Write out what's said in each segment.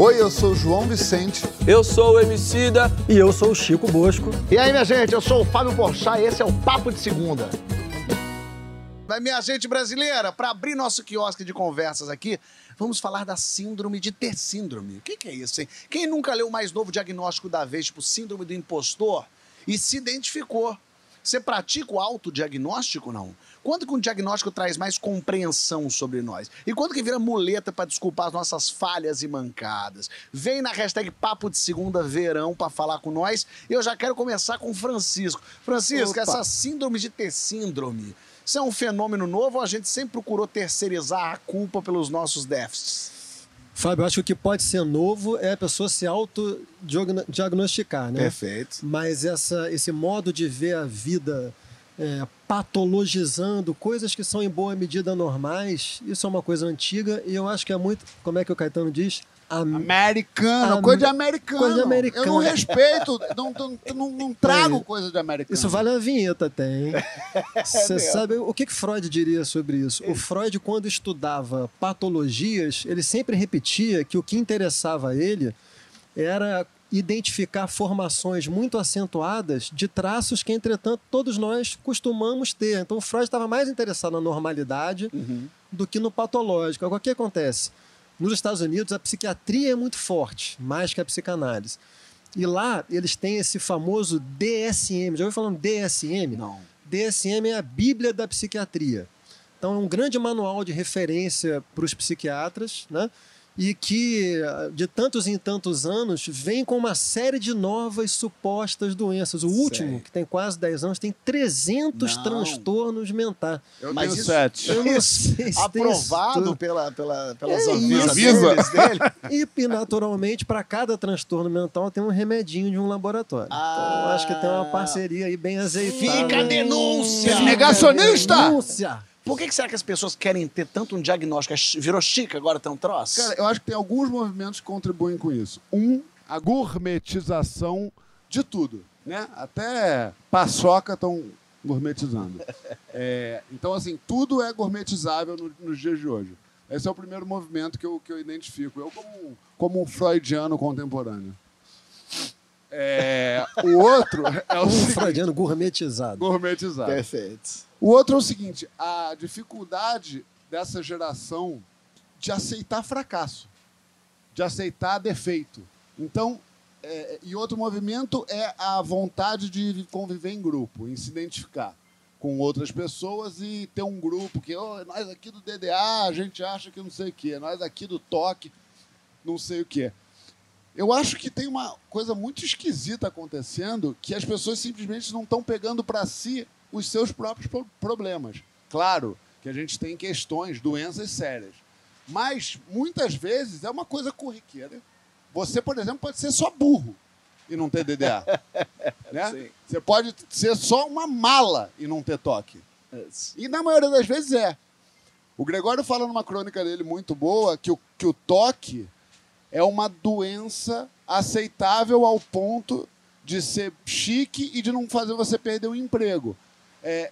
Oi, eu sou o João Vicente. Eu sou o Emicida. E eu sou o Chico Bosco. E aí, minha gente, eu sou o Fábio Porchat e esse é o Papo de Segunda. Mas, minha gente brasileira, para abrir nosso quiosque de conversas aqui, vamos falar da síndrome de ter síndrome. O que, que é isso, hein? Quem nunca leu o mais novo diagnóstico da vez, tipo síndrome do impostor, e se identificou? Você pratica o autodiagnóstico, não? Quando que um diagnóstico traz mais compreensão sobre nós? E quando que vira muleta para desculpar as nossas falhas e mancadas? Vem na hashtag Papo de Segunda Verão para falar com nós. E eu já quero começar com o Francisco. Francisco, Opa. essa síndrome de ter síndrome, isso é um fenômeno novo ou a gente sempre procurou terceirizar a culpa pelos nossos déficits? Fábio, eu acho que o que pode ser novo é a pessoa se autodiagnosticar, né? Perfeito. Mas essa, esse modo de ver a vida é, patologizando coisas que são em boa medida normais, isso é uma coisa antiga e eu acho que é muito, como é que o Caetano diz? Am- Americano, Am- coisa de americano. coisa de americano. Eu não respeito, não, não, não, não trago É. coisa de americano. Isso vale uma vinheta até, hein? Você mesmo. sabe o que, que Freud diria sobre isso? O Freud, quando estudava patologias, ele sempre repetia que o que interessava a ele era identificar formações muito acentuadas de traços que, entretanto, todos nós costumamos ter. Então, o Freud estava mais interessado na normalidade do que no patológico. Agora, o que acontece? Nos Estados Unidos, a psiquiatria é muito forte, mais que a psicanálise. E lá, eles têm esse famoso DSM. Já ouviu falando DSM? Não. DSM é a Bíblia da Psiquiatria. Então, é um grande manual de referência para os psiquiatras, né? E que, de tantos em tantos anos, vem com uma série de novas supostas doenças. O último, que tem quase 10 anos, tem 300 Não. transtornos mentais. Eu Mas tenho sete. Eu não sei se tem aprovado pela, pela, pelas É deles, dele. E, naturalmente, para cada transtorno mental tem um remedinho de um laboratório. então, Ah. eu acho que tem uma parceria aí bem azeitada. Fica a denúncia! Negacionista! Denúncia! Por que, que será que as pessoas querem ter tanto um diagnóstico? É Virou chique agora tem um troço? Cara, eu acho que tem alguns movimentos que contribuem com isso. Um, a gourmetização de tudo, né? Até paçoca estão gourmetizando. É, então, assim, tudo é gourmetizável no- nos dias de hoje. Esse é o primeiro movimento que eu, que eu identifico. Eu como, como um freudiano contemporâneo. É, o outro é o Um seguinte, freudiano gourmetizado. gourmetizado. Perfeito. O outro é o seguinte: a dificuldade dessa geração de aceitar fracasso, de aceitar defeito. Então, é, e outro movimento é a vontade de conviver em grupo, em se identificar com outras pessoas e ter um grupo que "Ô, nós aqui do DDA a gente acha que não sei o quê, nós aqui do toque não sei o quê. Eu acho que tem uma coisa muito esquisita acontecendo que as pessoas simplesmente não estão pegando para si os seus próprios pro- problemas. Claro que a gente tem questões, doenças sérias. Mas, muitas vezes, é uma coisa corriqueira. Você, por exemplo, pode ser só burro e não ter DDA. né? Sim. Você pode ser só uma mala e não ter toque. E na maioria das vezes é. O Gregório fala numa crônica dele muito boa que o, que o toque é uma doença aceitável ao ponto de ser chique e de não fazer você perder o emprego. É,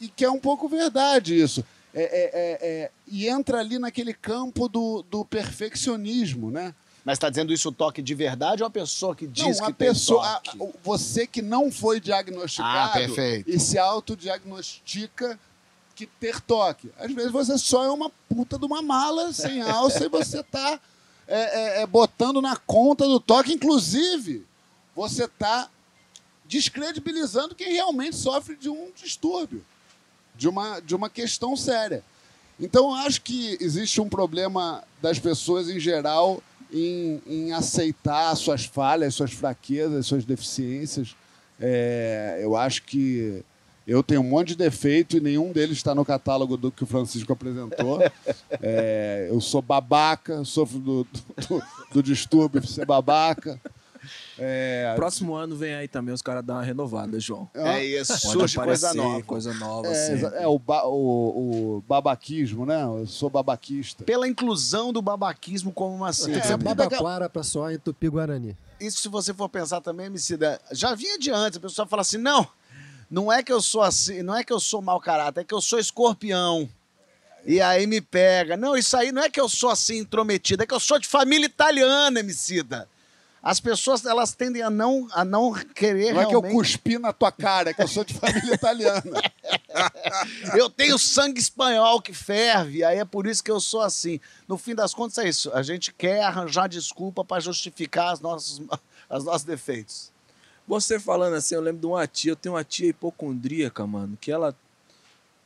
e que é um pouco verdade isso. É, é, é, é, e entra ali naquele campo do, do perfeccionismo, né? Mas tá dizendo isso o toque de verdade ou a pessoa que diz não, que pessoa, tem toque? a- você que não foi diagnosticado Ah, e se autodiagnostica que ter toque. Às vezes você só é uma puta de uma mala sem alça e você tá é, é, é, botando na conta do toque. Inclusive, você tá descredibilizando quem realmente sofre de um distúrbio, de uma, de uma questão séria. Então, eu acho que existe um problema das pessoas em geral em, em aceitar suas falhas, suas fraquezas, suas deficiências. É, eu acho que eu tenho um monte de defeito e nenhum deles está no catálogo do que o Francisco apresentou. É, eu sou babaca, sofro do, do, do distúrbio de ser babaca. É, Próximo ano vem aí também os caras dar uma renovada, João. É isso, Pode surge coisa nova. Coisa nova, é, assim. é o, ba- o- o babaquismo, né? Eu sou babaquista. Pela inclusão do babaquismo como uma Tem que síndrome. ser babaquara pra soar em tupi-guarani. Isso, se você for pensar também, Emicida, já vinha de antes. A pessoa fala assim: não, não é que eu sou assim, não é que eu sou mau caráter, é que eu sou escorpião. E aí me pega. Não, isso aí não é que eu sou assim intrometida, é que eu sou de família italiana, Emicida. As pessoas, elas tendem a não, a não querer Não é que eu realmente... cuspi na tua cara, é que eu sou de família italiana. Eu tenho sangue espanhol que ferve, aí é por isso que eu sou assim. No fim das contas é isso. A gente quer arranjar desculpa para justificar os nossos, os nossos defeitos. Você falando assim, eu lembro de uma tia, eu tenho uma tia hipocondríaca, mano, que ela.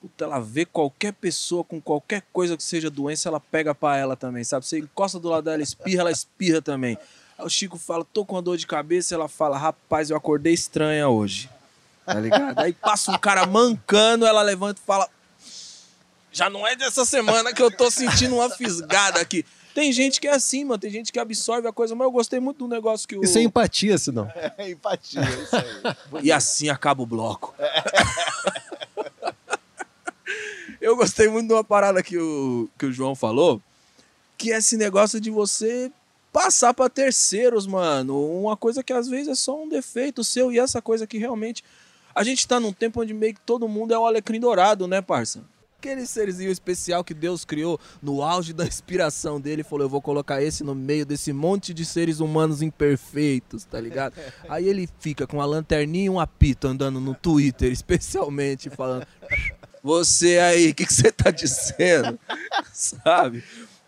Puta, ela vê qualquer pessoa com qualquer coisa que seja doença, ela pega pra ela também, sabe? Você encosta do lado dela, espirra, ela espirra também. Aí o Chico fala, tô com uma dor de cabeça, ela fala, rapaz, eu acordei estranha hoje. Tá ligado? Aí passa um cara mancando, ela levanta e fala, já não é dessa semana que eu tô sentindo uma fisgada aqui. Tem gente que é assim, mano, tem gente que absorve a coisa, mas eu gostei muito do negócio que o. Isso é empatia, senão. É empatia, isso aí. E assim acaba o bloco. Eu gostei muito de uma parada que o, que o João falou, que é esse negócio de você passar para terceiros, mano. Uma coisa que às vezes é só um defeito seu, e essa coisa que realmente. A gente tá num tempo onde meio que todo mundo é o alecrim dourado, né, parça? Aquele serzinho especial que Deus criou no auge da inspiração dele, falou: Eu vou colocar esse no meio desse monte de seres humanos imperfeitos, tá ligado? Aí ele fica com a lanterninha e um apito andando no Twitter, especialmente, falando: Você aí, o que, que você tá dizendo? Sabe?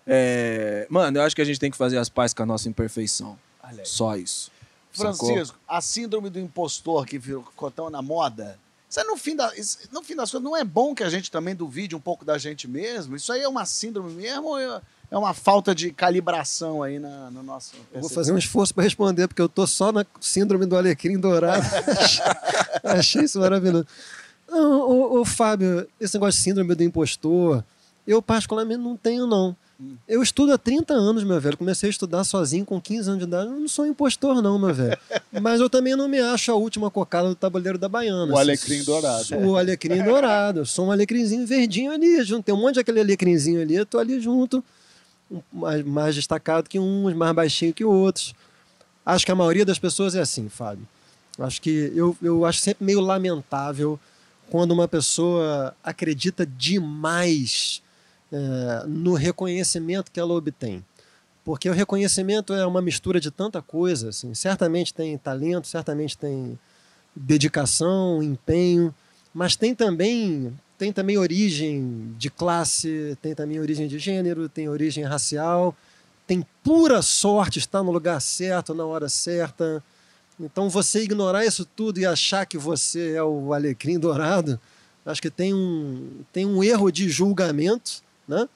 É, Mano, eu acho que a gente tem que fazer as pazes com a nossa imperfeição. Só isso. Sacou? Francisco, a síndrome do impostor que virou- ficou tão na moda. Isso é no fim, da, isso- no fim das contas, não é bom que a gente também duvide um pouco da gente mesmo? Isso aí é uma síndrome mesmo ou é é uma falta de calibração aí na, no nosso. Eu vou fazer um esforço para responder, porque eu tô só na síndrome do alecrim dourado. Achei isso maravilhoso. Não, ô, ô, Fábio, esse negócio de síndrome do impostor, eu particularmente não tenho, não. Eu estudo há 30 anos, meu velho. Comecei a estudar sozinho com 15 anos de idade. Eu não sou impostor, não, meu velho. Mas eu também não me acho a última cocada do tabuleiro da Baiana. O alecrim dourado. O alecrim dourado. Eu sou um alecrimzinho verdinho ali. Junto. Tem um monte de aquele alecrimzinho ali. Eu tô ali junto. Mais, mais destacado que uns, mais baixinho que outros. Acho que a maioria das pessoas é assim, Fábio. Acho que eu, eu acho sempre meio lamentável quando uma pessoa acredita demais é, no reconhecimento que ela obtém. Porque o reconhecimento é uma mistura de tanta coisa. Assim. Certamente tem talento, certamente tem dedicação, empenho, mas tem também tem também origem de classe, tem também origem de gênero, tem origem racial, tem pura sorte estar no lugar certo na hora certa. Então você ignorar isso tudo e achar que você é o alecrim dourado, acho que tem um tem um erro de julgamento, né?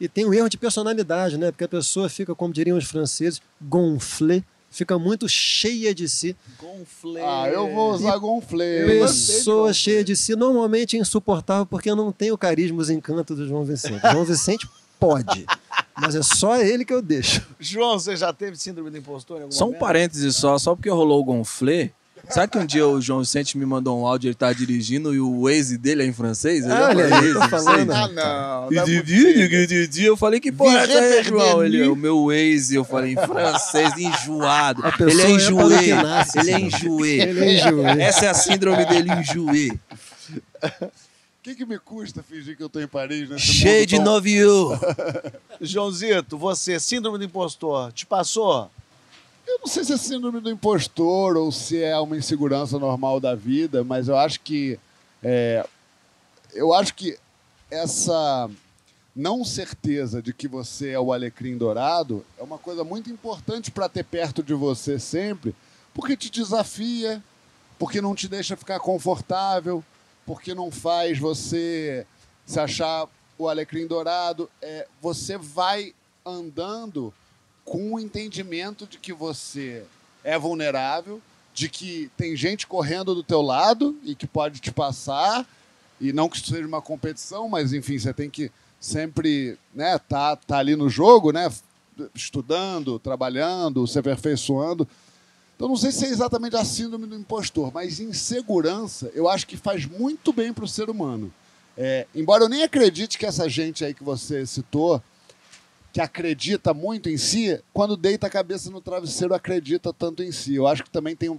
E tem um erro de personalidade, né? Porque a pessoa fica, como diriam os franceses, gonflé, fica muito cheia de si. Gonflé. Ah, eu vou usar gonflê. Pessoa cheia de si, normalmente insuportável, porque não tem o carisma, os encantos do João Vicente. João Vicente pode, mas é só ele que eu deixo. João, você já teve síndrome do impostor em algum Só um momento? parêntese só, só porque rolou o gonflê. Sabe que um dia o João Vicente me mandou um áudio, ele tá dirigindo e o Waze dele é em francês? Eu já Olha aí, isso, tô falando. Ah, não. Não é Eu falei que porra é essa João? Ele, o meu Waze, eu falei em francês, enjoado. A pessoa Ele é é Ele é enjoé. Ele é enjoei. Essa é a síndrome dele, enjoé. O que, que me custa fingir que eu tô em Paris nesse Cheio mundo de novio. Joãozito, você, síndrome do impostor, te passou? Eu não sei se é síndrome do impostor ou se é uma insegurança normal da vida, mas eu acho que é, eu acho que essa não certeza de que você é o alecrim dourado é uma coisa muito importante para ter perto de você sempre, porque te desafia, porque não te deixa ficar confortável, porque não faz você se achar o alecrim dourado. É, você vai andando com o entendimento de que você é vulnerável, de que tem gente correndo do teu lado e que pode te passar, e não que isso seja uma competição, mas enfim, você tem que sempre, né, tá, tá ali no jogo, né, estudando, trabalhando, se aperfeiçoando. Então não sei se é exatamente a síndrome do impostor, mas insegurança eu acho que faz muito bem para o ser humano. É, embora eu nem acredite que essa gente aí que você citou, que acredita muito em si, quando deita a cabeça no travesseiro, acredita tanto em si. Eu acho que também tem um,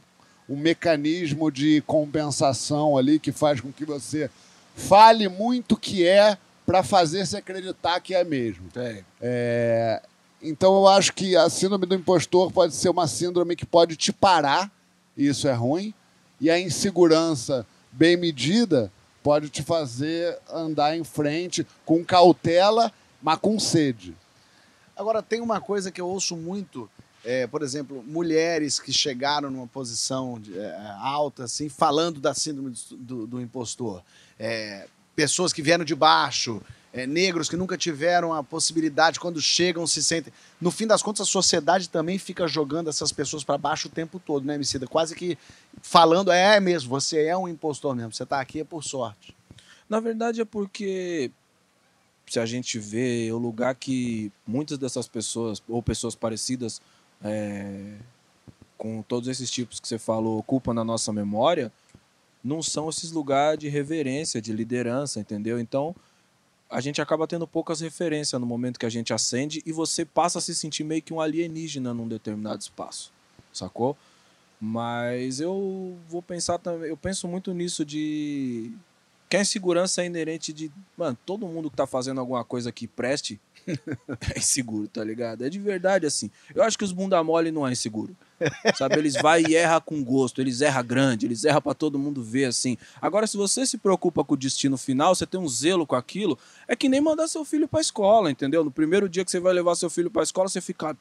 um mecanismo de compensação ali que faz com que você fale muito que é para fazer se acreditar que é mesmo. É. É, então eu acho que a síndrome do impostor pode ser uma síndrome que pode te parar, e isso é ruim, e a insegurança bem medida pode te fazer andar em frente com cautela, mas com sede. Agora, tem uma coisa que eu ouço muito, é, por exemplo, mulheres que chegaram numa posição de, é, alta, assim, falando da síndrome do, do- impostor. É, pessoas que vieram de baixo, é, negros que nunca tiveram a possibilidade, quando chegam, se sentem. No fim das contas, a sociedade também fica jogando essas pessoas para baixo o tempo todo, né, Emicida? Quase que falando, é mesmo, você é um impostor mesmo, você está aqui é por sorte. Na verdade é porque se a gente vê o lugar que muitas dessas pessoas, ou pessoas parecidas é, com todos esses tipos que você falou, ocupam na nossa memória, não são esses lugares de reverência, de liderança, entendeu? Então, a gente acaba tendo poucas referências no momento que a gente acende e você passa a se sentir meio que um alienígena num determinado espaço, sacou? Mas eu vou pensar também, eu penso muito nisso de que a insegurança é inerente de, mano, todo mundo que tá fazendo alguma coisa que preste é inseguro, tá ligado? É de verdade assim. Eu acho que os bunda mole não é inseguro. Sabe, eles vai e erra com gosto, eles erram grande, eles erram pra todo mundo ver assim. Agora se você se preocupa com o destino final, você tem um zelo com aquilo, é que nem mandar seu filho pra escola, entendeu? No primeiro dia que você vai levar seu filho pra escola, você fica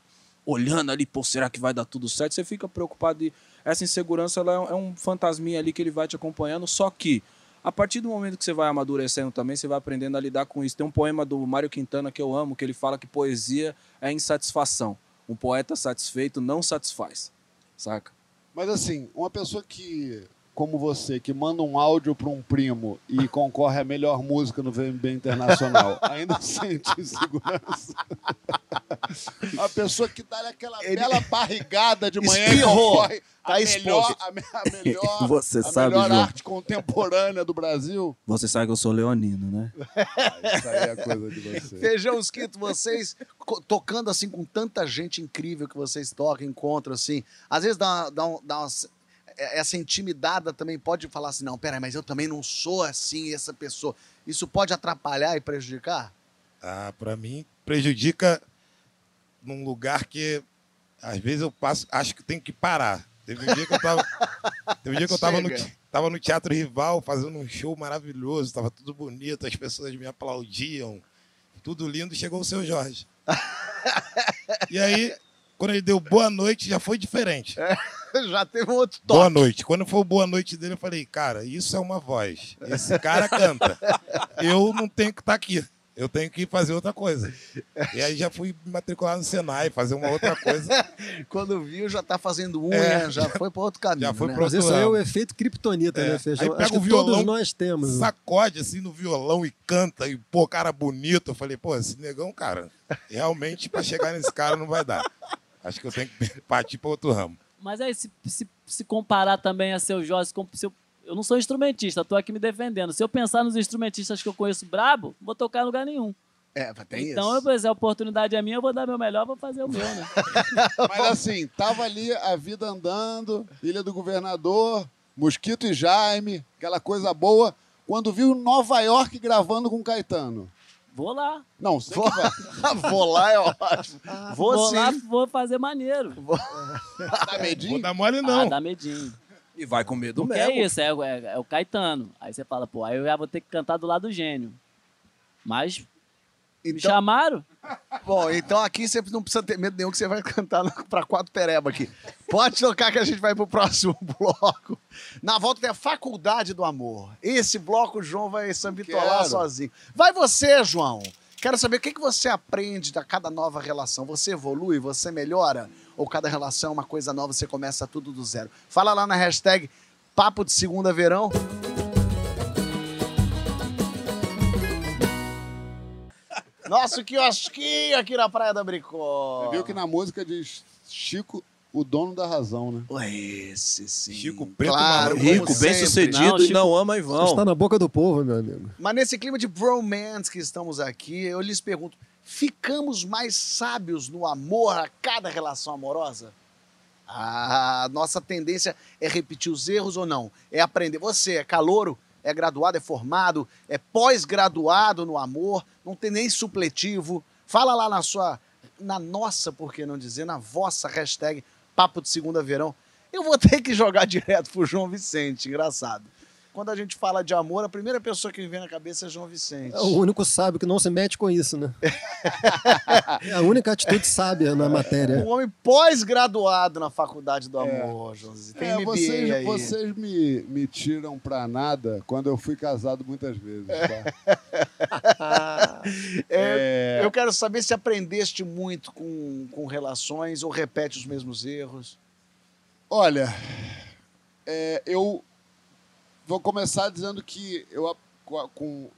olhando ali, pô, será que vai dar tudo certo? Você fica preocupado e essa insegurança ela é um fantasminha ali que ele vai te acompanhando, só que a partir do momento que você vai amadurecendo também, você vai aprendendo a lidar com isso. Tem um poema do Mário Quintana que eu amo, que ele fala que poesia é insatisfação. Um poeta satisfeito não satisfaz. Saca? Mas assim, uma pessoa que, como você, que manda um áudio para um primo e concorre à melhor música no VMB Internacional, ainda sente insegurança? Uma pessoa que dá aquela Ele- bela barrigada de manhã e Espirrou. concorre Tá a melhor, a, a melhor, Você a sabe, melhor João. arte contemporânea do Brasil. Você sabe que eu sou leonino, né? Isso aí é coisa de você. Feijão Esquito, vocês tocando assim com tanta gente incrível que vocês tocam, encontram assim. Às vezes dá, dá, dá umas- essa intimidada também pode falar assim, não, peraí, mas eu também não sou assim, essa pessoa. Isso pode atrapalhar e prejudicar? Ah, para mim, prejudica num lugar que às vezes eu passo, acho que tenho que parar. Teve um dia que eu tava, teve um dia que eu tava no, tava no Teatro Rival fazendo um show maravilhoso, tava tudo bonito, as pessoas me aplaudiam, tudo lindo, chegou o seu Jorge. E aí, quando ele deu boa noite, já foi diferente. Já teve um outro Boa toque. noite. Quando foi o boa noite dele, eu falei, cara, isso é uma voz. Esse cara canta. Eu não tenho que estar aqui. Eu tenho que fazer outra coisa. E aí já fui matricular no Senai, fazer uma outra coisa. Quando viu, já tá fazendo unha, É, já foi para outro caminho. já foi né? Mas isso aí é o efeito kryptonita, É. né, Feijão? Aí pega o violão, todos nós temos. Sacode assim no violão e canta, e pô, cara bonito. Eu falei, pô, esse negão, cara, realmente pra chegar nesse cara não vai dar. Acho que eu tenho que partir para outro ramo. Mas aí, se, se, se comparar também a seu Jorge, com seu, eu não sou instrumentista, tô aqui me defendendo. Se eu pensar nos instrumentistas que eu conheço brabo, não vou tocar em lugar nenhum. É, tem então, isso. eu, pois é, a oportunidade é minha, eu vou dar meu melhor, vou fazer o meu, né? Mas assim, tava ali a vida andando, Ilha do Governador, Mosquito e Jaime, aquela coisa boa, quando viu Nova York gravando com Caetano. Vou lá. Não, você Vou, que vai. vou lá, é ótimo. Vou, Vou sim. lá, vou fazer maneiro. Dá medinho? Vou dar mole Ah, não. dá medinho. E vai com medo Porque mesmo. é isso, é, é- é o Caetano. Aí você fala, pô, aí eu já vou ter que cantar do lado do gênio. Mas me Então, chamaram. bom, então aqui você não precisa ter medo nenhum que você vai cantar pra quatro pereba aqui. Pode tocar que a gente vai pro próximo bloco. Na volta tem a Faculdade do Amor. Esse bloco o João vai sambitolar sozinho. Vai você, João. Quero saber o que, que você aprende da cada nova relação. Você evolui, você melhora? Ou cada relação é uma coisa nova, você começa tudo do zero? Fala lá na hashtag Papo de Segunda Verão. Nosso quiosquinho aqui na Praia da Bricó. Você viu que na música diz Chico, o dono da razão, né? Pô, Esse sim. Chico Preto claro, Rico, bem sucedido Não, e Chico- não ama Está Ivão. na boca do povo, meu amigo. Mas nesse clima de bromance que estamos aqui, eu lhes pergunto: ficamos mais sábios no amor a cada relação amorosa? A nossa tendência é repetir os erros ou não? É aprender. Você é calouro? É graduado, é formado, é pós-graduado no amor, não tem nem supletivo. Fala lá na sua, na nossa, por que não dizer, na vossa hashtag Papo de Segunda Verão. Eu vou ter que jogar direto pro João Vicente, engraçado. Quando a gente fala de amor, a primeira pessoa que me vem na cabeça é João Vicente. É o único sábio que não se mete com isso, né? é a única atitude sábia na matéria. Um homem pós-graduado na faculdade do amor, Joãozinho. Tem É, MBA vocês, aí. vocês me, me tiram pra nada quando eu fui casado muitas vezes. Tá? É, Eu quero saber se aprendeste muito com, com relações ou repete os mesmos erros. Olha, é, eu vou começar dizendo que eu, com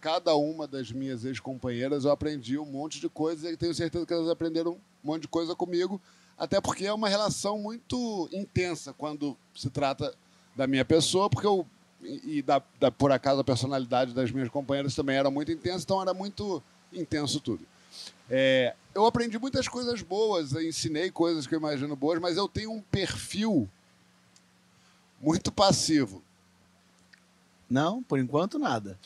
cada uma das minhas ex-companheiras, eu aprendi um monte de coisas e tenho certeza que elas aprenderam um monte de coisa comigo, até porque é uma relação muito intensa quando se trata da minha pessoa, porque eu, e da, da- por acaso a personalidade das minhas companheiras também era muito intensa, então era muito intenso tudo. É, eu aprendi muitas coisas boas, ensinei coisas que eu imagino boas, mas eu tenho um perfil muito passivo. Não, por enquanto nada.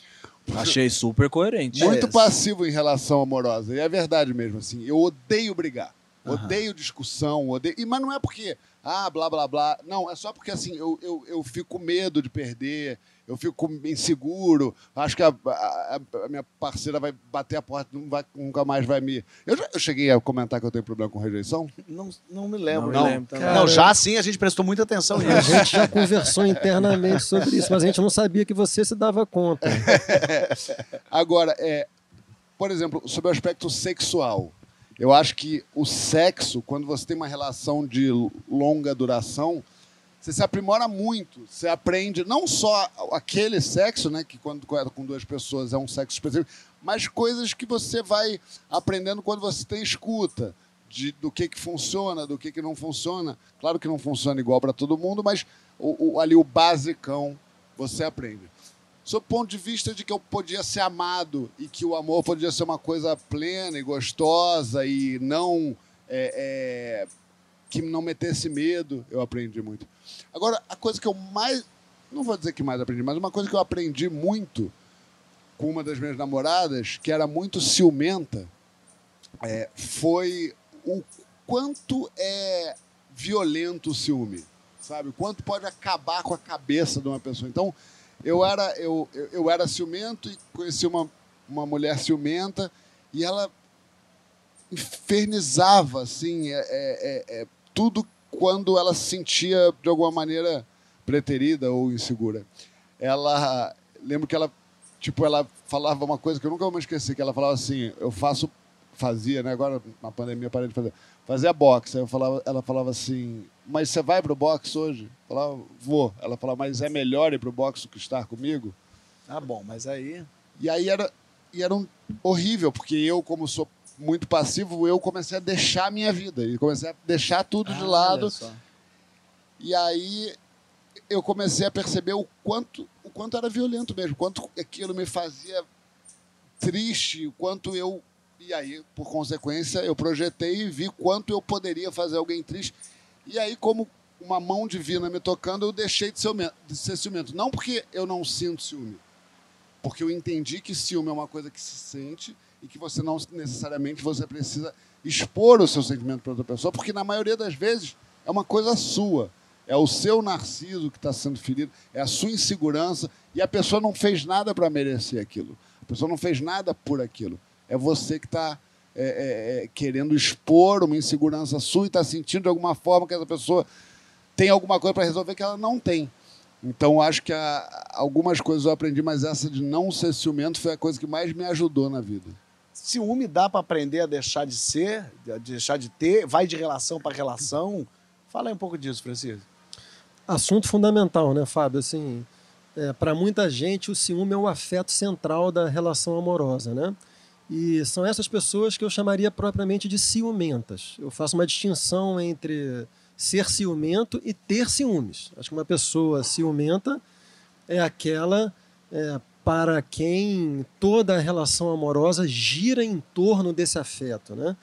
Achei super coerente. Muito Yes. passivo em relação amorosa. E é verdade mesmo, assim. Eu odeio brigar. Odeio discussão. Odeio... E, mas não é porque, ah, blá, blá, blá. Não, é só porque, assim, eu, eu, eu fico com medo de perder. Eu fico inseguro. Acho que a, a- a minha parceira vai bater a porta, não vai, nunca mais vai me. Eu, já, eu cheguei a comentar que eu tenho problema com rejeição. Não, não me lembro. Não lembro. Não, já sim, a gente prestou muita atenção A nisso. gente já conversou internamente sobre isso, mas a gente não sabia que você se dava conta. Agora, é, por exemplo, sobre o aspecto sexual, eu acho que o sexo, quando você tem uma relação de longa duração, você se aprimora muito. Você aprende não só aquele sexo, né, que quando é com duas pessoas é um sexo específico, mas coisas que você vai aprendendo quando você tem escuta. De, do que, que funciona, do que, que não funciona. Claro que não funciona igual para todo mundo, mas o, o- ali o basicão você aprende sob o ponto de vista de que eu podia ser amado e que o amor podia ser uma coisa plena e gostosa e não é, é, que não metesse medo, eu aprendi muito. Agora, a coisa que eu mais, não vou dizer que mais aprendi, mas uma coisa que eu aprendi muito com uma das minhas namoradas, que era muito ciumenta, é, foi o quanto é violento o ciúme, sabe? O quanto pode acabar com a cabeça de uma pessoa. Então, eu era, eu, eu, eu era ciumento e conheci uma, uma mulher ciumenta e ela infernizava assim, é, é, é, é, tudo quando ela se sentia de alguma maneira preterida ou insegura. Ela, lembro que ela, tipo, ela falava uma coisa que eu nunca vou me esquecer, que ela falava assim, eu faço, fazia, né? Agora na pandemia parei de fazer, fazia boxe. Aí eu falava, ela falava assim, mas você vai pro boxe hoje? Eu falava, vou. Ela falava, mas é melhor ir pro boxe do que estar comigo? Tá bom, mas aí. E aí era, e era um, horrível, porque eu, como sou muito passivo, eu comecei a deixar a minha vida. E comecei a deixar tudo de Ah, lado. olha só. E aí eu comecei a perceber o quanto, o quanto era violento mesmo, quanto aquilo me fazia triste, o quanto eu. E aí, por consequência, eu projetei e vi quanto eu poderia fazer alguém triste. E aí, como uma mão divina me tocando, eu deixei de ser, ciume- de ser ciumento. Não porque eu não sinto ciúme, porque eu entendi que ciúme é uma coisa que se sente e que você não necessariamente você precisa expor o seu sentimento para outra pessoa, porque na maioria das vezes é uma coisa sua. É o seu narciso que está sendo ferido, é a sua insegurança, e a pessoa não fez nada para merecer aquilo. A pessoa não fez nada por aquilo. É você que está querendo expor uma insegurança sua e está sentindo de alguma forma que essa pessoa tem alguma coisa para resolver que ela não tem. Então, acho que a- algumas coisas eu aprendi, mas essa de não ser ciumento foi a coisa que mais me ajudou na vida. Ciúme dá pra aprender a deixar de ser, a deixar de ter, vai de relação para relação. Fala aí um pouco disso, Francisco. Assunto fundamental, né, Fábio? Assim, para muita gente, o ciúme é o afeto central da relação amorosa, né? E são essas pessoas que eu chamaria propriamente de ciumentas. Eu faço uma distinção entre ser ciumento e ter ciúmes. Acho que uma pessoa ciumenta é aquela é, para quem toda a relação amorosa gira em torno desse afeto, né?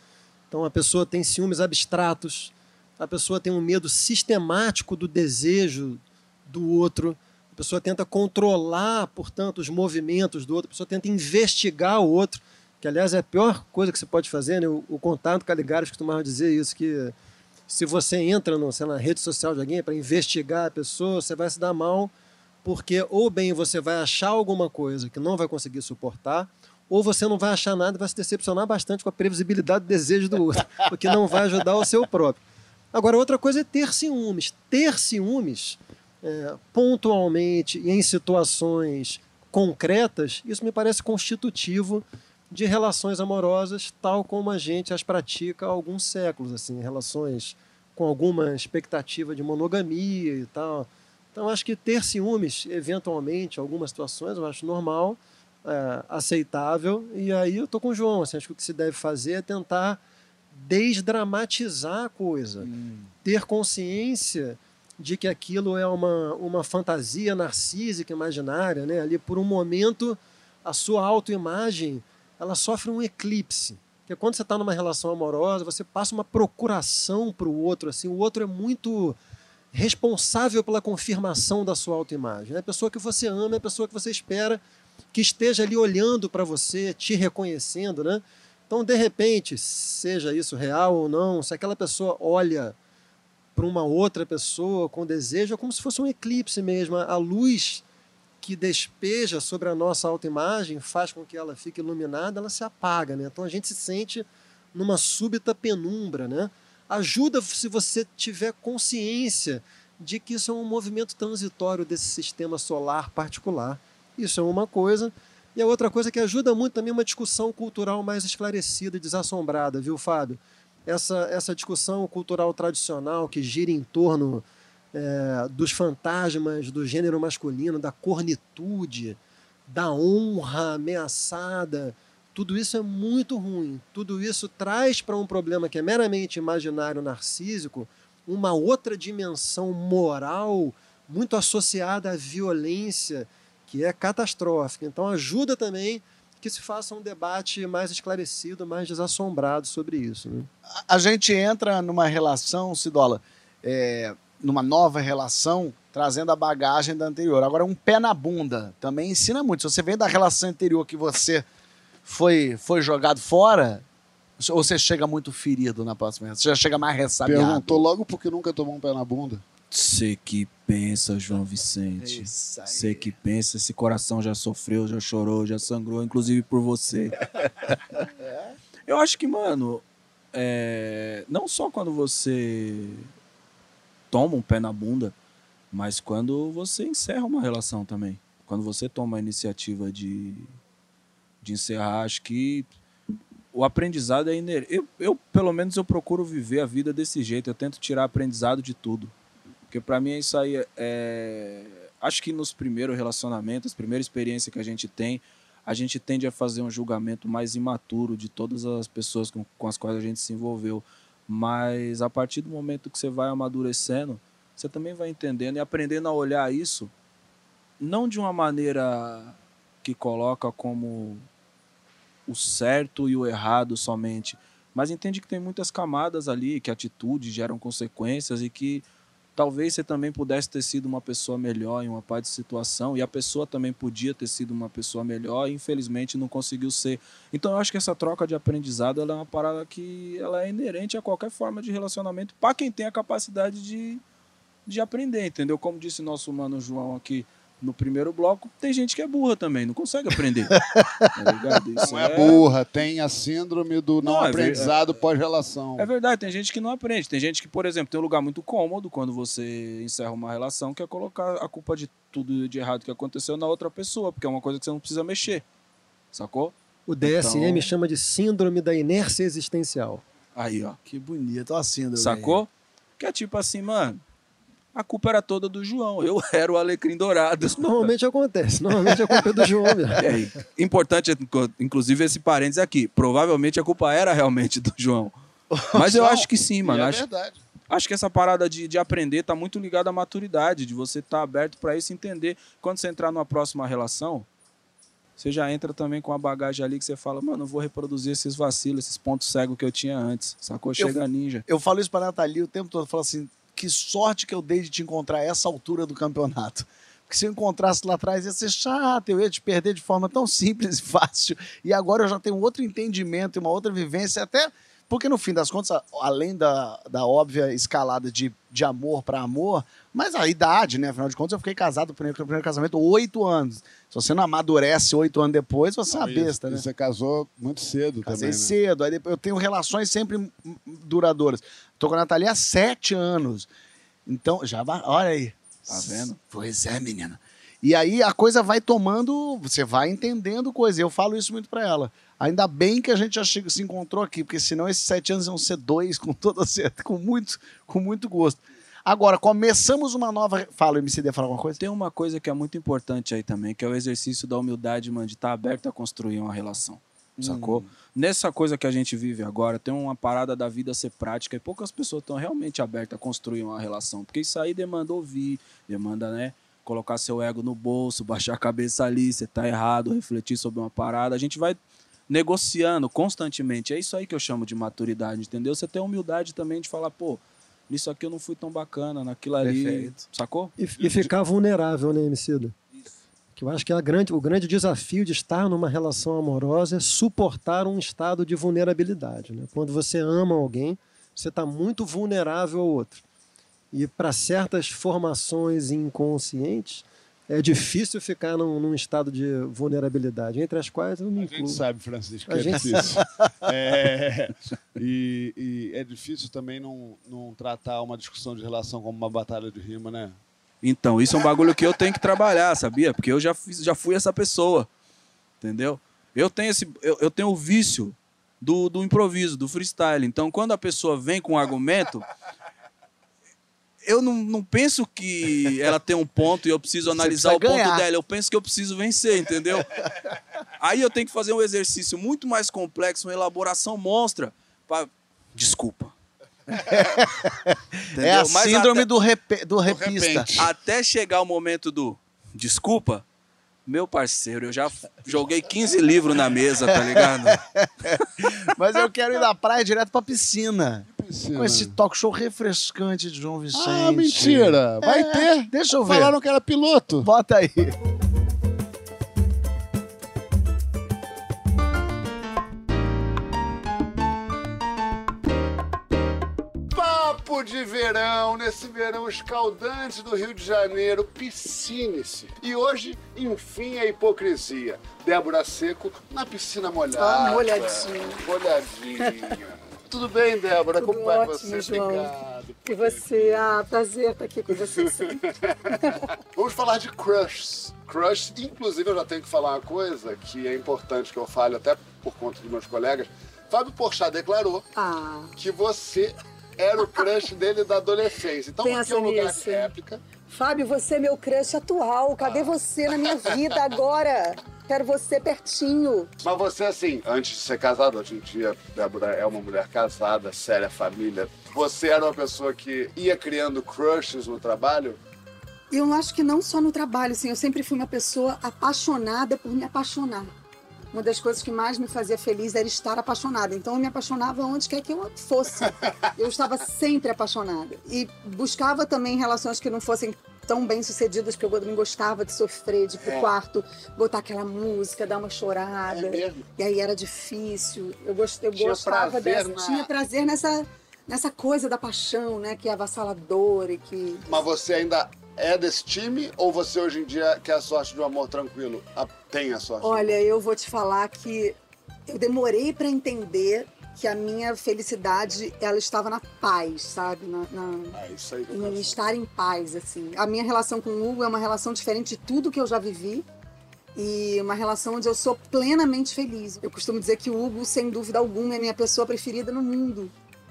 Então a pessoa tem ciúmes abstratos, a pessoa tem um medo sistemático do desejo do outro, a pessoa tenta controlar, portanto, os movimentos do outro, a pessoa tenta investigar o outro, que aliás é a pior coisa que você pode fazer, né? O, o contato Caligares costumava dizer isso, que se você entra no, sei lá, na rede social de alguém para investigar a pessoa, você vai se dar mal, porque ou bem você vai achar alguma coisa que não vai conseguir suportar, ou você não vai achar nada e vai se decepcionar bastante com a previsibilidade do desejo do outro, o que não vai ajudar o seu próprio. Agora, outra coisa é ter ciúmes. Ter ciúmes é, pontualmente e em situações concretas, isso me parece constitutivo de relações amorosas tal como a gente as pratica há alguns séculos, assim, relações com alguma expectativa de monogamia e tal. Então, acho que ter ciúmes, eventualmente, em algumas situações, eu acho normal, é, aceitável. E aí eu tô com o João. Assim, acho que o que se deve fazer é tentar desdramatizar a coisa, Hum. ter consciência de que aquilo é uma, uma fantasia narcísica imaginária, né? Ali por um momento a sua autoimagem ela sofre um eclipse. Porque quando você está numa relação amorosa, você passa uma procuração para o outro, assim, o outro é muito responsável pela confirmação da sua autoimagem. É a pessoa que você ama, é a pessoa que você espera que esteja ali olhando para você, te reconhecendo, né? Então, de repente, seja isso real ou não, se aquela pessoa olha para uma outra pessoa com desejo, é como se fosse um eclipse mesmo. A luz que despeja sobre a nossa autoimagem faz com que ela fique iluminada, ela se apaga, né? Então a gente se sente numa súbita penumbra, né? Ajuda se você tiver consciência de que isso é um movimento transitório desse sistema solar particular. Isso é uma coisa. E a outra coisa que ajuda muito também é uma discussão cultural mais esclarecida e desassombrada, viu, Fábio? Essa, essa discussão cultural tradicional que gira em torno é, dos fantasmas do gênero masculino, da cornitude, da honra ameaçada, tudo isso é muito ruim. Tudo isso traz para um problema que é meramente imaginário narcísico uma outra dimensão moral muito associada à violência, que é catastrófica. Então ajuda também que se faça um debate mais esclarecido, mais desassombrado sobre isso. Né? A gente entra numa relação, Cidola, é, numa nova relação, trazendo a bagagem da anterior. Agora, um pé na bunda também ensina muito. Se você vem da relação anterior que você foi, foi jogado fora, ou você chega muito ferido na próxima relação? Você já chega mais ressabiado? Perguntou logo porque nunca tomou um pé na bunda. Você que pensa, João Vicente. Você que pensa, esse coração já sofreu, já chorou, já sangrou, inclusive por você. Eu acho que, mano, é, não só quando você toma um pé na bunda, mas quando você encerra uma relação também. Quando você toma a iniciativa de, de encerrar, acho que o aprendizado é inerente. Eu, eu, pelo menos, eu procuro viver a vida desse jeito. Eu tento tirar aprendizado de tudo. Porque para mim é isso aí. É... Acho que nos primeiros relacionamentos, primeira experiência que a gente tem, a gente tende a fazer um julgamento mais imaturo de todas as pessoas com, com as quais a gente se envolveu. Mas a partir do momento que você vai amadurecendo, você também vai entendendo e aprendendo a olhar isso, não de uma maneira que coloca como o certo e o errado somente, mas entende que tem muitas camadas ali, que atitudes geram consequências e que talvez você também pudesse ter sido uma pessoa melhor em uma parte de situação e a pessoa também podia ter sido uma pessoa melhor e infelizmente não conseguiu ser. Então eu acho que essa troca de aprendizado é uma parada que ela é inerente a qualquer forma de relacionamento para quem tem a capacidade de, de aprender, entendeu? Como disse nosso mano João aqui no primeiro bloco, tem gente que é burra também, não consegue aprender. tá Não é burra, tem a síndrome do não, Não, é aprendizado pós-relação. É verdade, tem gente que não aprende. Tem gente que, por exemplo, tem um lugar muito cômodo quando você encerra uma relação, que é colocar a culpa de tudo de errado que aconteceu na outra pessoa, porque é uma coisa que você não precisa mexer. Sacou? O DSM Então- chama de síndrome da inércia existencial. Aí, ó. Que bonito, ó a síndrome. Sacou? Que é tipo assim, mano. A culpa era toda do João. Eu era o alecrim dourado. Isso normalmente acontece. Normalmente a culpa é do João. É, importante, inclusive, esse parênteses aqui. Provavelmente a culpa era realmente do João. Mas eu acho que sim, mano. É Acho, verdade. Acho que essa parada de, de aprender tá muito ligada à maturidade, de você estar aberto para isso e entender. Quando você entrar numa próxima relação, você já entra também com a bagagem ali que você fala, mano, eu vou reproduzir esses vacilos, esses pontos cegos que eu tinha antes. Sacou? Chega ninja. Eu falo isso pra Nathalie o tempo todo. Eu falo assim, que sorte que eu dei de te encontrar a essa altura do campeonato. que se eu encontrasse lá atrás ia ser chato, eu ia te perder de forma tão simples e fácil. E agora eu já tenho outro entendimento e uma outra vivência, até porque no fim das contas, além da, da óbvia escalada de, de amor para amor, mas a idade, né? Afinal de contas, eu fiquei casado, primeiro, primeiro casamento, oito anos. Se você não amadurece oito anos depois, você é uma Não, besta, e né? Você casou muito cedo Casei também, né? cedo, aí depois eu tenho relações sempre duradouras. Tô com a Natalia há sete anos. Então, já vai. Olha aí. Tá vendo? Pois é, menina. E aí a coisa vai tomando, você vai entendendo coisa. Eu falo isso muito pra ela. Ainda bem que a gente já chega- se encontrou aqui, porque senão esses sete anos iam ser dois, com toda certeza, com muito, com muito gosto. Agora, começamos uma nova. Fala, MCD, fala alguma coisa? Tem uma coisa que é muito importante aí também, que é o exercício da humildade, mano, de estar aberto a construir uma relação. Sacou? Nessa coisa que a gente vive agora, tem uma parada da vida ser prática e poucas pessoas estão realmente abertas a construir uma relação. Porque isso aí demanda ouvir, demanda, né? Colocar seu ego no bolso, baixar a cabeça ali, você tá errado, refletir sobre uma parada. A gente vai negociando constantemente. É isso aí que eu chamo de maturidade, entendeu? Você tem a humildade também de falar, pô, nisso aqui eu não fui tão bacana, naquilo ali. Perfeito. Sacou? E, e ficar vulnerável, né, Emicida? Que eu acho que é a grande, o grande desafio de estar numa relação amorosa é suportar um estado de vulnerabilidade. Né? Quando você ama alguém, você está muito vulnerável ao outro. E para certas formações inconscientes, é difícil ficar num, num estado de vulnerabilidade, entre as quais eu me A incluo. gente sabe, Francisco, A que é gente difícil. É, e, e é difícil também não, não tratar uma discussão de relação como uma batalha de rima, né? Então, isso é um bagulho que eu tenho que trabalhar, sabia? Porque eu já, fiz, já fui essa pessoa. Entendeu? Eu tenho, esse, eu, eu tenho o vício do, do improviso, do freestyle. Então, quando a pessoa vem com um argumento, eu não, não penso que ela tem um ponto e eu preciso analisar o ponto ganhar. dela. Eu penso que eu preciso vencer, entendeu? Aí eu tenho que fazer um exercício muito mais complexo, uma elaboração monstra. Pra... Desculpa. É a Mas síndrome até- do, repe- do repista. repente. até chegar o momento do desculpa, meu parceiro, eu já joguei 15 livros na mesa, tá ligado? Mas eu quero ir da praia direto pra piscina. Piscina. Com esse talk show refrescante de João Vicente. Ah, mentira! Vai É, ter! Deixa eu ver. Falaram que era piloto. Bota aí. De verão, nesse verão escaldante do Rio de Janeiro, piscine-se. E hoje, enfim, a hipocrisia. Débora Seco na piscina molhada. Ah, molhadinha. Molhadinha. Tudo bem, Débora? Tudo Como vai ótimo, você? João. Obrigado. E você, ah, prazer estar aqui com você sempre. Vamos falar de crushs. Crush, inclusive, eu já tenho que falar uma coisa que é importante que eu fale até por conta dos meus colegas. Fábio Porchat declarou Ah, que você era o crush dele da adolescência. Então, Pensa aqui é um lugar nisso. de réplica. Fábio, você é meu crush atual. Cadê você na minha vida agora? Quero você pertinho. Mas você, assim, antes de ser casado, hoje em dia, Débora é uma mulher casada, séria, família. Você era uma pessoa que ia criando crushes no trabalho? Eu acho que não só no trabalho, assim, eu sempre fui uma pessoa apaixonada por me apaixonar. Uma das coisas que mais me fazia feliz era estar apaixonada. Então eu me apaixonava onde quer que eu fosse. Eu estava sempre apaixonada. E buscava também relações que não fossem tão bem sucedidas, porque eu também gostava de sofrer, de ir pro É. quarto, botar aquela música, dar uma chorada. É mesmo? E aí era difícil. Eu, gost, eu Tinha gostava dessa. na- Tinha prazer nessa, nessa coisa da paixão, né? Que é avassaladora e que. Mas você ainda é desse time ou você hoje em dia quer a sorte de um amor tranquilo? Ah, Tem a sorte? Olha, eu vou te falar que eu demorei para entender que a minha felicidade ela estava na paz, sabe? Na, na- É isso aí que eu em estar em paz, assim. A minha relação com o Hugo é uma relação diferente de tudo que eu já vivi e uma relação onde eu sou plenamente feliz. Eu costumo dizer que o Hugo, sem dúvida alguma, é a minha pessoa preferida no mundo.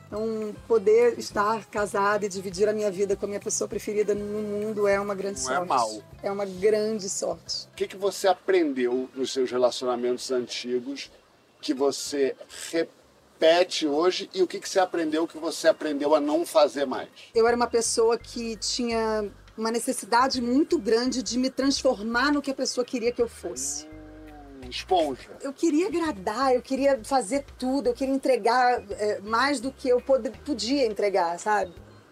Então, poder estar casada e dividir a minha vida com a minha pessoa preferida no mundo é uma grande Não é sorte. mal. É uma grande sorte. O que, que você aprendeu nos seus relacionamentos antigos que você repete hoje e o que, que você aprendeu que você aprendeu a não fazer mais? Eu era uma pessoa que tinha uma necessidade muito grande de me transformar no que a pessoa queria que eu fosse. Esponja. Eu queria agradar, eu queria fazer tudo, eu queria entregar é, mais do que eu pod- podia entregar, sabe?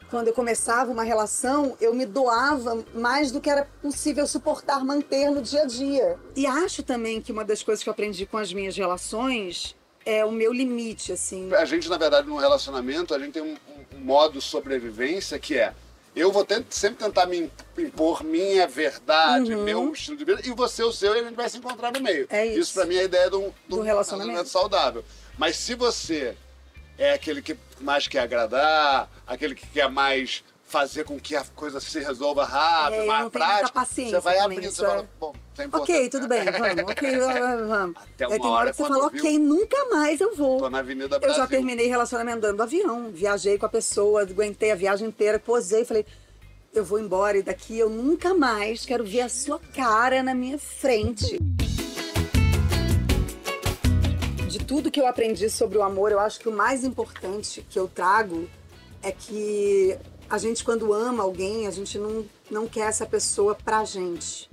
quando eu começava uma relação, eu me doava mais do que era possível suportar manter no dia a dia. E acho também que uma das coisas que eu aprendi com as minhas relações é o meu limite, assim. A gente, na verdade, num relacionamento, a gente tem um, um modo de sobrevivência que é eu vou sempre tentar me impor minha verdade, Uhum. meu estilo de vida, e você o seu, e a gente vai se encontrar no meio. É isso. Isso, pra mim, é a ideia de um, de um relacionamento. saudável. Mas se você é aquele que mais quer agradar, aquele que quer mais fazer com que a coisa se resolva rápido, É, eu mais prático, você vai isso você fala, é- bom, tem Ok, tudo bem, vamos, ok, vamos, vamos. Até Aí uma tem hora hora que você fala, viu, ok, nunca mais eu vou. tô na Avenida Eu Brasil. já terminei relacionamento dando avião. Viajei com a pessoa, aguentei a viagem inteira, posei, falei, eu vou embora e daqui eu nunca mais quero ver a sua cara na minha frente. De tudo que eu aprendi sobre o amor, eu acho que o mais importante que eu trago é que a gente, quando ama alguém, a gente não, não quer essa pessoa pra gente.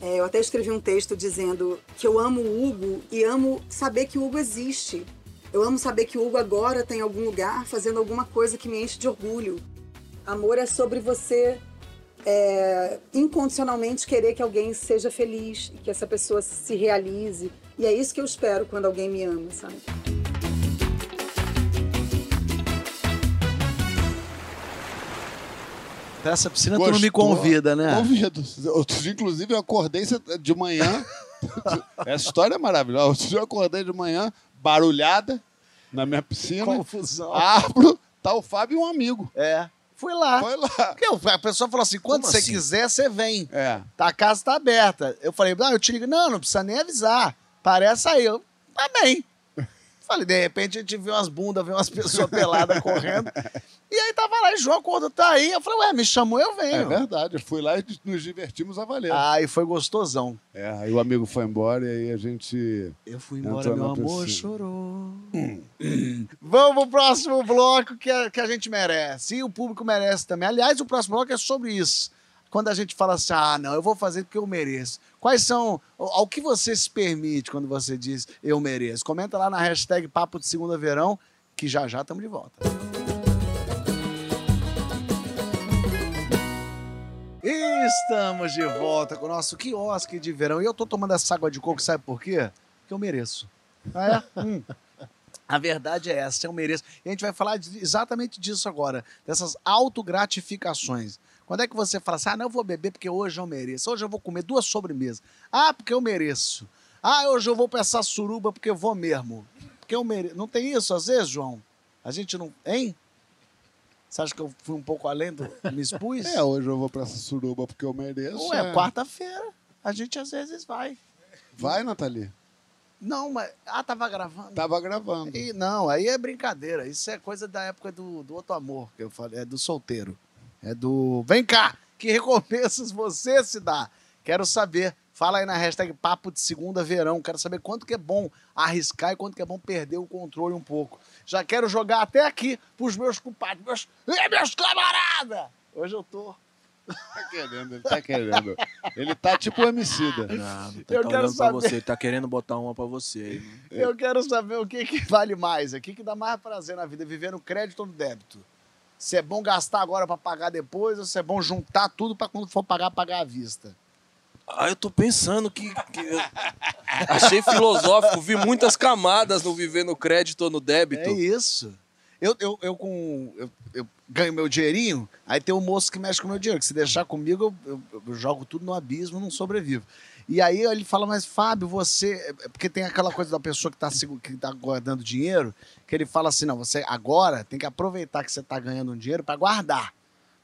É, eu até escrevi um texto dizendo que eu amo o Hugo e amo saber que o Hugo existe. Eu amo saber que o Hugo agora tem algum lugar fazendo alguma coisa que me enche de orgulho. Amor é sobre você é, incondicionalmente querer que alguém seja feliz, que essa pessoa se realize. E é isso que eu espero quando alguém me ama, sabe? Pra essa piscina tu não me Gostou? convida, né? Convido. Inclusive, eu acordei de manhã. Essa história é maravilhosa. Outro dia eu acordei de manhã, barulhada, na minha piscina. Confusão. Abro, tá o Fábio e um amigo. É. Fui lá. Foi lá. Eu- a pessoa falou assim: quando Como você assim? quiser, você vem. É. Tá, a casa tá aberta. Eu falei, não, eu te ligo. Não, não precisa nem avisar. Parece aí. Eu, tá bem. Falei, de repente a gente vê umas bundas, vê umas pessoas peladas correndo. E aí tava lá, e João Acordo tá aí. Eu falei, ué, me chamou, eu É venho. verdade. Eu fui lá e nos divertimos a valer. Aí foi gostosão. É, aí o amigo foi embora e aí a gente. Eu fui embora, meu amor chorou. Vamos pro próximo bloco que a, que a gente merece. E o público merece também. Aliás, o próximo bloco é sobre isso. Quando a gente fala assim, ah, não, eu vou fazer porque eu mereço. Quais são. Ao que você se permite quando você diz eu mereço? Comenta lá na hashtag Papo de Segunda Verão, que já já estamos de volta. Estamos de volta com o nosso quiosque de verão. E eu tô tomando essa água de coco, sabe por quê? Porque eu mereço. Ah, é? Hum. A verdade é essa, eu mereço. E a gente vai falar de- exatamente disso agora, dessas autogratificações. Quando é que você fala assim, ah, não, eu vou beber porque hoje eu mereço. Hoje eu vou comer duas sobremesas. Ah, porque eu mereço. Ah, hoje eu vou pra essa suruba porque eu vou mesmo. Porque eu mereço. Não tem isso às vezes, João? A gente não... Hein? Você acha que eu fui um pouco além do... Me expus? É, hoje eu vou pra essa suruba porque eu mereço. Ué, é. quarta-feira. A gente às vezes vai. Vai, Nathalie? Não, mas... Ah, tava gravando. Tava gravando. E, não, aí é brincadeira. Isso é coisa da época do, do outro amor, que eu falei. É do solteiro. É do. Vem cá! Que recompensas você se dá? Quero saber. Fala aí na hashtag Papo de Segunda Verão. Quero saber quanto que é bom arriscar e quanto que é bom perder o controle um pouco. Já quero jogar até aqui pros meus compadres, meus, Ê, meus camaradas! Hoje eu tô. Tá querendo, ele tá querendo. Ele tá tipo homicida. Não, não tá Eu quero olhando pra saber. você, ele tá querendo botar uma pra você. aí, né? Eu quero saber o que, que vale mais, o que, que dá mais prazer na vida, viver no crédito ou no débito? Se é bom gastar agora para pagar depois ou se é bom juntar tudo para quando for pagar, pagar à vista? Ah, eu tô pensando que. que eu Achei filosófico, vi muitas camadas no viver no crédito ou no débito. É isso. Eu, eu, eu com. Eu, eu ganho meu dinheirinho, aí tem o moço que mexe com o meu dinheiro, que se deixar comigo, eu, eu- eu jogo tudo no abismo não sobrevivo. E aí ele fala, mas Fábio, você. é Porque tem aquela coisa da pessoa que está que tá guardando dinheiro, que ele fala assim: não, você agora tem que aproveitar que você está ganhando um dinheiro para guardar.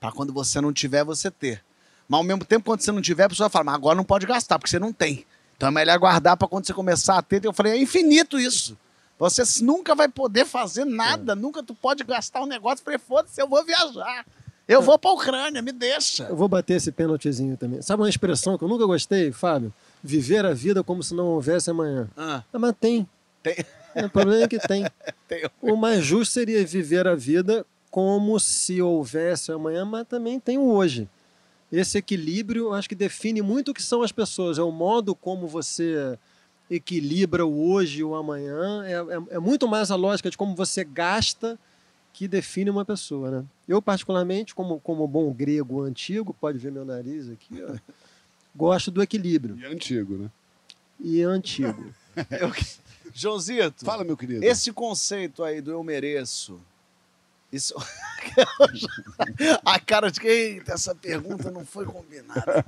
Para quando você não tiver, você ter. Mas ao mesmo tempo, quando você não tiver, a pessoa fala, mas agora não pode gastar, porque você não tem. Então é melhor guardar para quando você começar a ter. Eu falei, é infinito isso. Você nunca vai poder fazer nada, nunca tu pode gastar um negócio. Eu falei, foda-se, eu vou viajar. Eu vou pra Ucrânia, me deixa. Eu vou bater esse pênaltizinho também. Sabe uma expressão que eu nunca gostei, Fábio? Viver a vida como se não houvesse amanhã. Ah, Ah, mas tem. tem, O problema é que tem. tem. O mais justo seria viver a vida como se houvesse amanhã, mas também tem o hoje. Esse equilíbrio, acho que define muito o que são as pessoas. É o modo como você equilibra o hoje e o amanhã. É, é- é muito mais a lógica de como você gasta que define uma pessoa, né? Eu, particularmente, como, como bom grego antigo, pode ver meu nariz aqui, ó, gosto do equilíbrio. E é antigo, né? E antigo. Eu- Joãozito, Fala, meu querido. esse conceito aí do eu mereço. Isso... A cara de quem essa pergunta não foi combinada.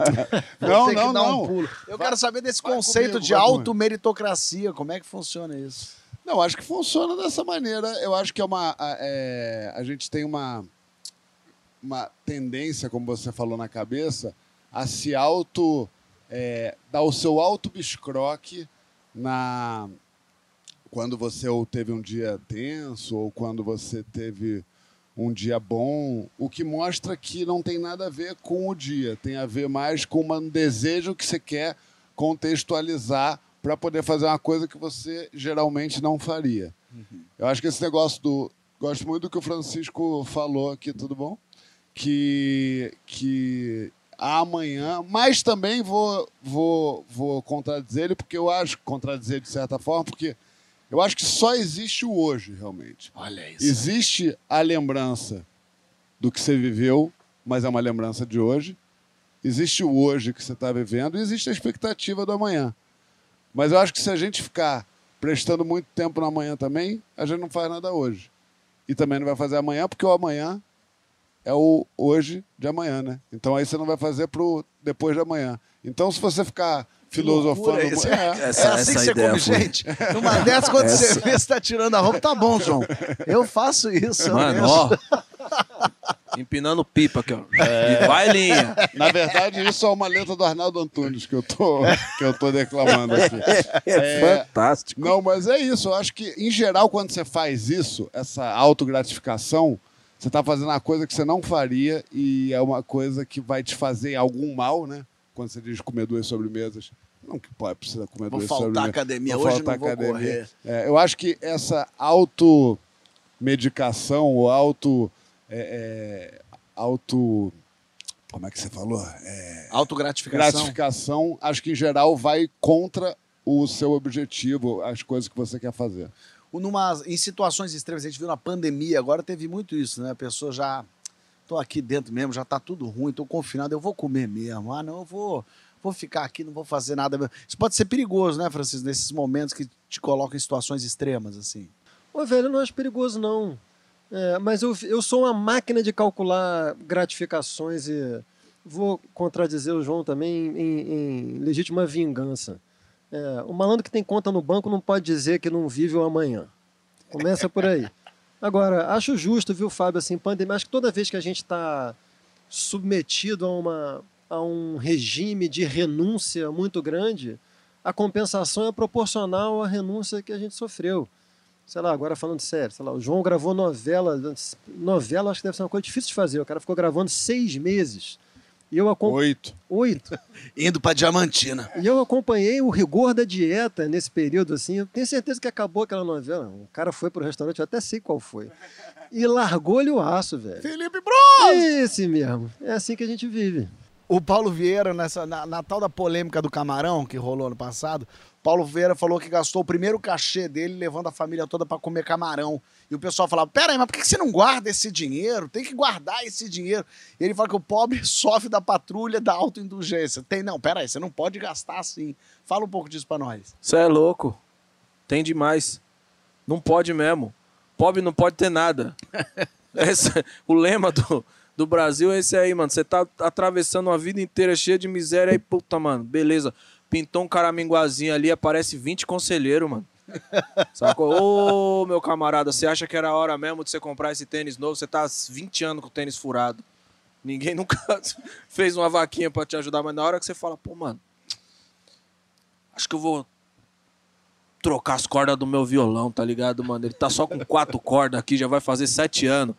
Não, não, um não. pulo. Eu Vai- quero saber desse conceito comigo, de automeritocracia. Como é que funciona isso? Não, acho que funciona dessa maneira. Eu acho que é uma. A, é, a gente tem uma, uma tendência, como você falou na cabeça, a se auto. é, dar o seu auto biscroque na. Quando você ou teve um dia tenso, ou quando você teve um dia bom, o que mostra que não tem nada a ver com o dia, tem a ver mais com um desejo que você quer contextualizar para poder fazer uma coisa que você geralmente não faria. Eu acho que esse negócio do. Gosto muito do que o Francisco falou aqui, tudo bom? Que, que amanhã, mas também vou, vou, vou contradizer ele, porque eu acho, contradizer de certa forma, porque eu acho que só existe o hoje, realmente. Olha isso. Existe a lembrança do que você viveu, mas é uma lembrança de hoje. Existe o hoje que você está vivendo e existe a expectativa do amanhã. Mas eu acho que se a gente ficar prestando muito tempo no amanhã também, a gente não faz nada hoje. E também não vai fazer amanhã, porque o amanhã é o hoje de amanhã, né? Então aí você não vai fazer pro depois de amanhã. Então se você ficar filosofando... loucura isso. É, Essa, é assim essa que você ideia come foi- gente? Numa dessas, quando você Essa- vê, você tá tirando a roupa, tá bom, João. Eu faço isso. eu Mano, mesmo. ó. Empinando pipa aqui, ó. E vai linha. Na verdade, isso é uma letra do Arnaldo Antunes que eu tô, que eu tô declamando aqui. É, fantástico. Não, mas é isso. Eu acho que, em geral, quando você faz isso, essa autogratificação, você está fazendo uma coisa que você não faria e é uma coisa que vai te fazer algum mal, né? Quando você diz comer duas sobremesas. Não que pode precisar comer Vou duas faltar à sobremesas. academia Vou hoje, faltar não vou academia. correr. É, eu acho que essa automedicação ou auto... é, é, auto... Como é que você falou? É, Autogratificação. gratificação, acho que em geral vai contra o seu objetivo, as coisas que você quer fazer. Numa, em situações extremas, a gente viu na pandemia, agora teve muito isso, né? A pessoa já. Tô aqui dentro mesmo, já tá tudo ruim, tô confinado, eu vou comer mesmo. Ah, não, eu vou, vou ficar aqui, não vou fazer nada mesmo. Isso pode ser perigoso, né, Francisco? Nesses momentos que te colocam em situações extremas, assim. Ô, velho, eu não acho perigoso, não. É, mas eu, eu sou uma máquina de calcular gratificações e vou contradizer o João também em, em legítima vingança. É, o malandro que tem conta no banco não pode dizer que não vive o amanhã. Começa por aí. Agora, acho justo, viu, Fábio, assim, pandemia. Acho que toda vez que a gente está submetido a, uma, a um regime de renúncia muito grande, a compensação é proporcional à renúncia que a gente sofreu sei lá, agora falando sério, sei lá, o João gravou novela, novela acho que deve ser uma coisa difícil de fazer, o cara ficou gravando seis meses, e eu, acom- Oito. Oito. Indo pra Diamantina. E eu acompanhei o rigor da dieta nesse período, assim. Eu tenho certeza que acabou aquela novela. O cara foi pro restaurante, eu até sei qual foi. E largou-lhe o aço, velho. Felipe Bros! Esse mesmo. É assim que a gente vive. O Paulo Vieira, nessa, na, na tal da polêmica do camarão que rolou no passado, Paulo Vieira falou que gastou o primeiro cachê dele levando a família toda pra comer camarão. E o pessoal falava: Pera aí, mas por que você não guarda esse dinheiro? Tem que guardar esse dinheiro. E ele fala que o pobre sofre da patrulha da autoindulgência. Tem, não, pera aí, você não pode gastar assim. Fala um pouco disso pra nós. Você é louco. Tem demais. Não pode mesmo. Pobre não pode ter nada. Esse- o lema do, do Brasil é esse aí, mano. Você tá atravessando uma vida inteira cheia de miséria e, puta, mano, beleza. Pintou um caraminguazinho ali, aparece 20 conselheiros, mano. Sacou? Ô, meu camarada, você acha que era hora mesmo de você comprar esse tênis novo? Você tá há 20 anos com o tênis furado. Ninguém nunca fez uma vaquinha pra te ajudar, mas na hora que você fala, pô, mano, acho que eu vou trocar as cordas do meu violão, tá ligado, mano? Ele tá só com quatro cordas aqui, já vai fazer sete anos.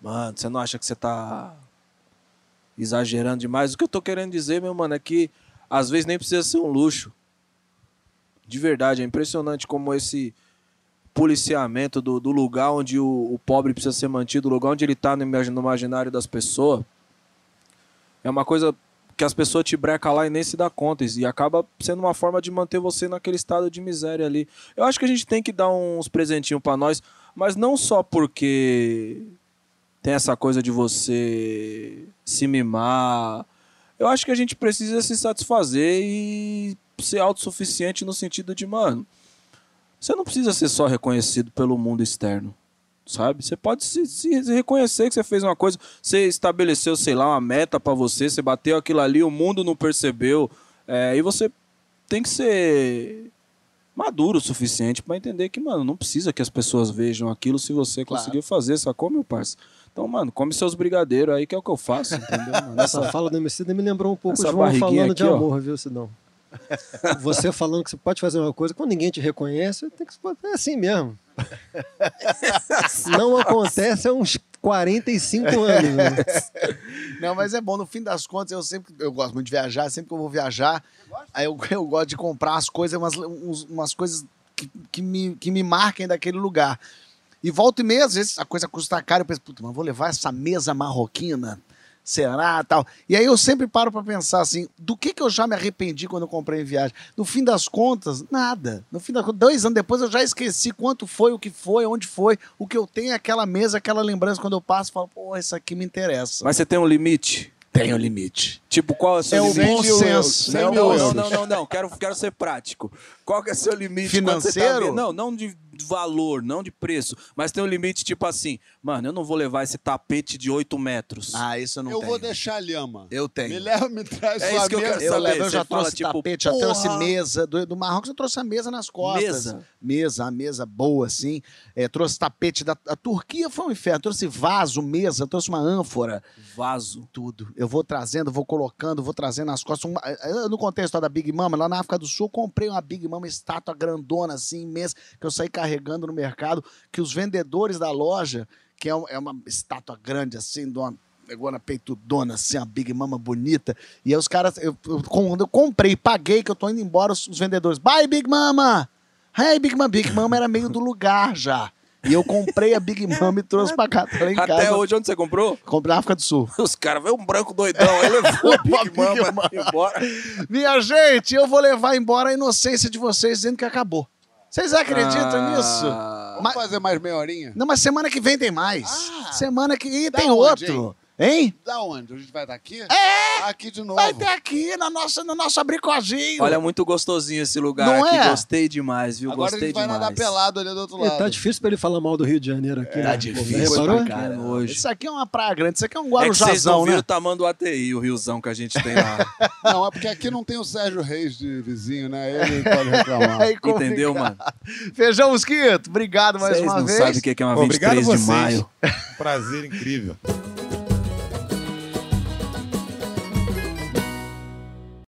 Mano, você não acha que você tá exagerando demais? O que eu tô querendo dizer, meu mano, é que às vezes nem precisa ser um luxo. De verdade, é impressionante como esse policiamento do, do lugar onde o, o pobre precisa ser mantido, o lugar onde ele tá no, imagi- no imaginário das pessoas, é uma coisa que as pessoas te brecam lá e nem se dá conta. E acaba sendo uma forma de manter você naquele estado de miséria ali. Eu acho que a gente tem que dar uns presentinhos pra nós, Mas não só porque tem essa coisa de você se mimar. Eu acho que a gente precisa se satisfazer e ser autossuficiente no sentido de, mano, você não precisa ser só reconhecido pelo mundo externo, sabe? Você pode se, se- reconhecer que você fez uma coisa, você estabeleceu, sei lá, uma meta pra você, você bateu aquilo ali, o mundo não percebeu, é, e você tem que ser maduro o suficiente pra entender que, mano, não precisa que as pessoas vejam aquilo se você Claro. conseguiu fazer, sacou, meu parceiro? Então, mano, come seus brigadeiros aí, que é o que eu faço, entendeu, mano? Essa fala do Emicida me lembrou um pouco o essa João barriguinha falando aqui, de ó. amor, viu, Sidão? Você falando que você pode fazer uma coisa, quando ninguém te reconhece, tem que é assim mesmo. Não acontece há uns 45 anos. Né? Não, mas é bom. No fim das contas, eu sempre eu gosto muito de viajar. Sempre que eu vou viajar, aí eu, eu gosto de comprar as coisas, umas, umas coisas que, que, me, que me marquem daquele lugar. E volta e meia, às vezes a coisa custa caro, eu penso, puta, mas vou levar essa mesa marroquina? Será? Tal. E aí eu sempre paro pra pensar assim, do que, que eu já me arrependi quando eu comprei em viagem? No fim das contas, nada. No fim das contas, dois anos depois eu já esqueci quanto foi, o que foi, onde foi. O que eu tenho é aquela mesa, aquela lembrança quando eu passo, eu falo, pô, isso aqui me interessa. Mas você tem um limite? Tem o limite. Tipo, qual é o seu É o limite? bom senso. Não, não, não, não, não, Quero, quero ser prático. Qual que é o seu limite? tá Financeiro? vendo- não, não de valor, não de preço. Mas tem um limite tipo assim, mano, eu não vou levar esse tapete de 8 metros. Ah, isso eu não eu tenho. vou deixar a lhama. Eu tenho. Me leva, me traz É isso que eu quero Eu, saber, levo, eu já você fala, trouxe tipo, tapete, já trouxe mesa. Do, do Marrocos eu trouxe a mesa nas costas. Mesa? Mesa, a mesa boa, assim. É, trouxe tapete da a Turquia, foi um inferno. Trouxe vaso, mesa, trouxe uma ânfora. Vaso. Tudo. Eu vou trazendo, vou colocando, vou trazendo nas costas. Uma- eu não contei a história da Big Mama. Lá na África do Sul, eu comprei uma Big Mama estátua grandona, assim, imensa, que eu saí carregando no mercado, que os vendedores da loja, que é, é uma estátua grande, assim, de uma negona peitudona, assim, uma Big Mama bonita. E aí os caras, eu, eu- quando eu comprei, paguei, que eu tô indo embora, os, os vendedores, bye, Big Mama! Hey, Big Mama! Big Mama era meio do lugar já. E eu comprei a Big Mama e trouxe pra cá, tá lá em Até casa. hoje, onde você comprou? Comprei na África do Sul. Os caras, veio um branco doidão, aí levou a Big Big Mama Mama. embora. Minha gente, eu vou levar embora a inocência de vocês dizendo que acabou. Vocês acreditam Ah. nisso? Vamos Mas- fazer mais meia horinha? Não, mas semana que vem tem mais. Ah. semana que e Da tem onde, outro. Hein? Da onde? A gente vai estar aqui? É! Aqui de novo. Vai ter aqui na nossa, no nosso abricozinho. Olha, muito gostosinho esse lugar Não aqui. é? Gostei demais, viu? Agora a Gostei gente vai demais. nadar pelado ali do outro E lado. tá difícil pra ele falar mal do Rio de Janeiro aqui. Tá né? difícil Reparou? pra caramba. Hoje. Isso aqui é uma praia grande, isso aqui é um É que vocês não guarujazão, viram né? o tamanho do ATI, o riozão que a gente tem lá. Não, é porque aqui não tem o Sérgio Reis de vizinho, né? Ele pode reclamar. Entendeu, mano? Feijão Mosquito, obrigado mais Vocês uma não vez. sabem o que é uma Obrigado 23 vocês. de maio. Prazer incrível.